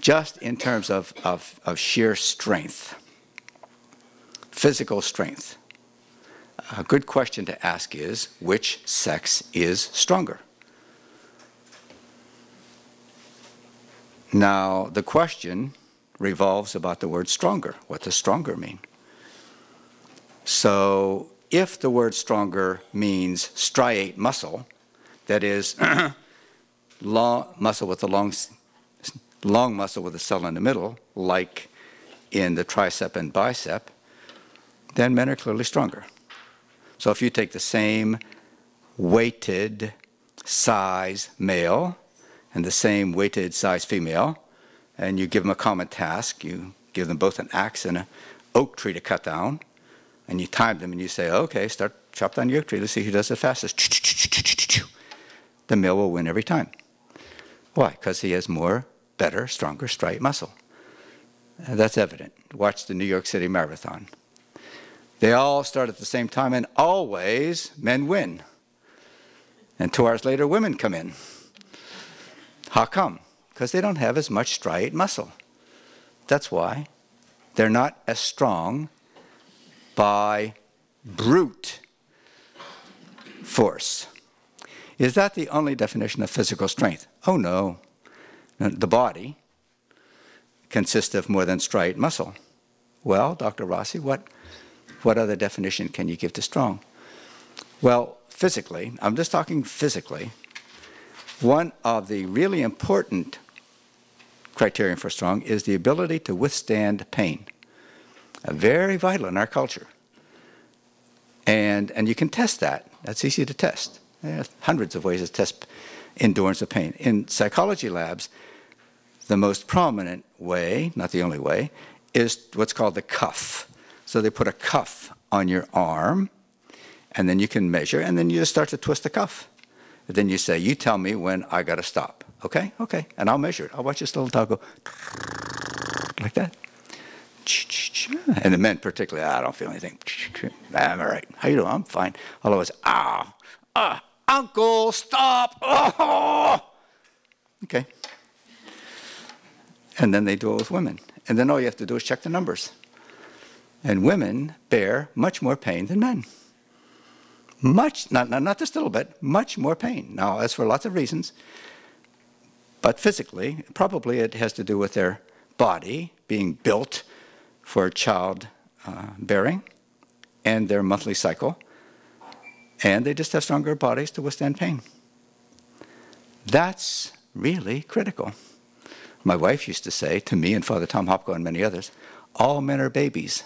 just in terms of, of, of sheer strength, physical strength. A good question to ask is which sex is stronger? Now, the question revolves about the word stronger. What does stronger mean? So, if the word stronger means striate muscle, that is, long muscle with a long, long muscle with a cell in the middle, like in the tricep and bicep, then men are clearly stronger. So if you take the same weighted size male and the same weighted size female, and you give them a common task, you give them both an axe and an oak tree to cut down, and you time them and you say, okay, start chop down the oak tree, let's see who does it fastest. The male will win every time. Why? Because he has more, better, stronger striate muscle. And that's evident. Watch the New York City Marathon. They all start at the same time, and always men win. And two hours later, women come in. How come? Because they don't have as much striate muscle. That's why they're not as strong by brute force. Is that the only definition of physical strength? Oh no. The body consists of more than striate muscle. Well, Dr. Rossi, what, what other definition can you give to strong? Well, physically, I'm just talking physically, one of the really important criterion for strong is the ability to withstand pain. very vital in our culture. And, and you can test that. That's easy to test. There hundreds of ways to test endurance of pain. In psychology labs, the most prominent way, not the only way, is what's called the cuff. So they put a cuff on your arm, and then you can measure, and then you just start to twist the cuff. And then you say, You tell me when I got to stop. Okay? Okay. And I'll measure it. I'll watch this little dog go like that. And the men, particularly, I don't feel anything. I'm all right. How you doing? I'm fine. Otherwise, ah, ah, Uncle, stop. Oh. Okay. And then they do it with women. And then all you have to do is check the numbers. And women bear much more pain than men. Much, not, not, not just a little bit, much more pain. Now, as for lots of reasons, but physically, probably it has to do with their body being built for child uh, bearing and their monthly cycle and they just have stronger bodies to withstand pain. That's really critical. My wife used to say to me and Father Tom Hopko and many others, all men are babies.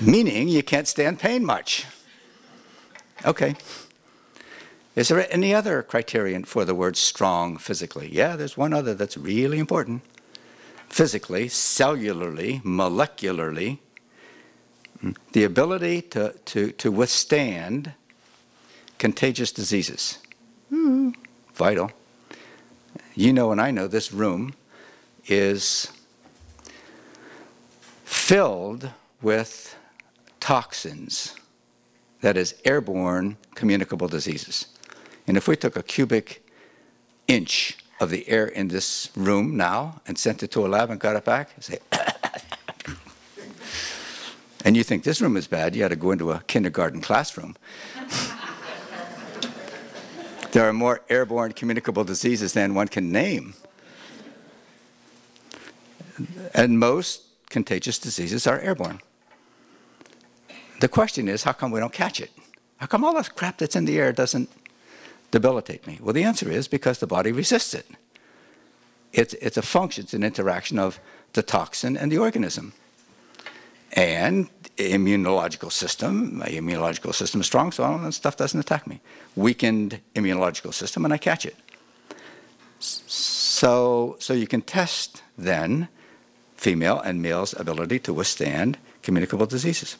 Meaning you can't stand pain much. Okay. Is there any other criterion for the word strong physically? Yeah, there's one other that's really important. Physically, cellularly, molecularly, the ability to, to, to withstand contagious diseases. Mm, vital. You know, and I know this room is filled with toxins, that is, airborne communicable diseases. And if we took a cubic inch of the air in this room now and sent it to a lab and got it back, say, and you think this room is bad, you had to go into a kindergarten classroom. there are more airborne communicable diseases than one can name. And most contagious diseases are airborne. The question is, how come we don't catch it? How come all this crap that's in the air doesn't debilitate me? Well, the answer is because the body resists it. It's, it's a function, it's an interaction of the toxin and the organism and immunological system. My immunological system is strong, so all that stuff doesn't attack me. Weakened immunological system, and I catch it. So, so you can test then female and male's ability to withstand communicable diseases.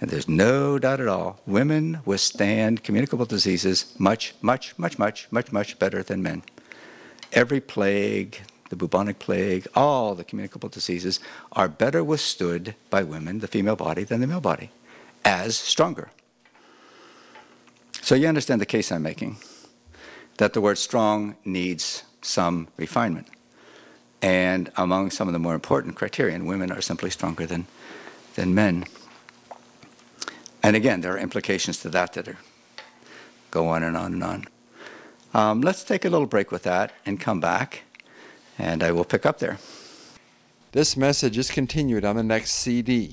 And there's no doubt at all, women withstand communicable diseases much, much, much, much, much, much better than men. Every plague the bubonic plague, all the communicable diseases are better withstood by women, the female body, than the male body, as stronger. So you understand the case I'm making. that the word strong needs some refinement. And among some of the more important criterion, women are simply stronger than, than men. And again, there are implications to that that are, go on and on and on. Um, let's take a little break with that and come back, and I will pick up there. This message is continued on the next CD.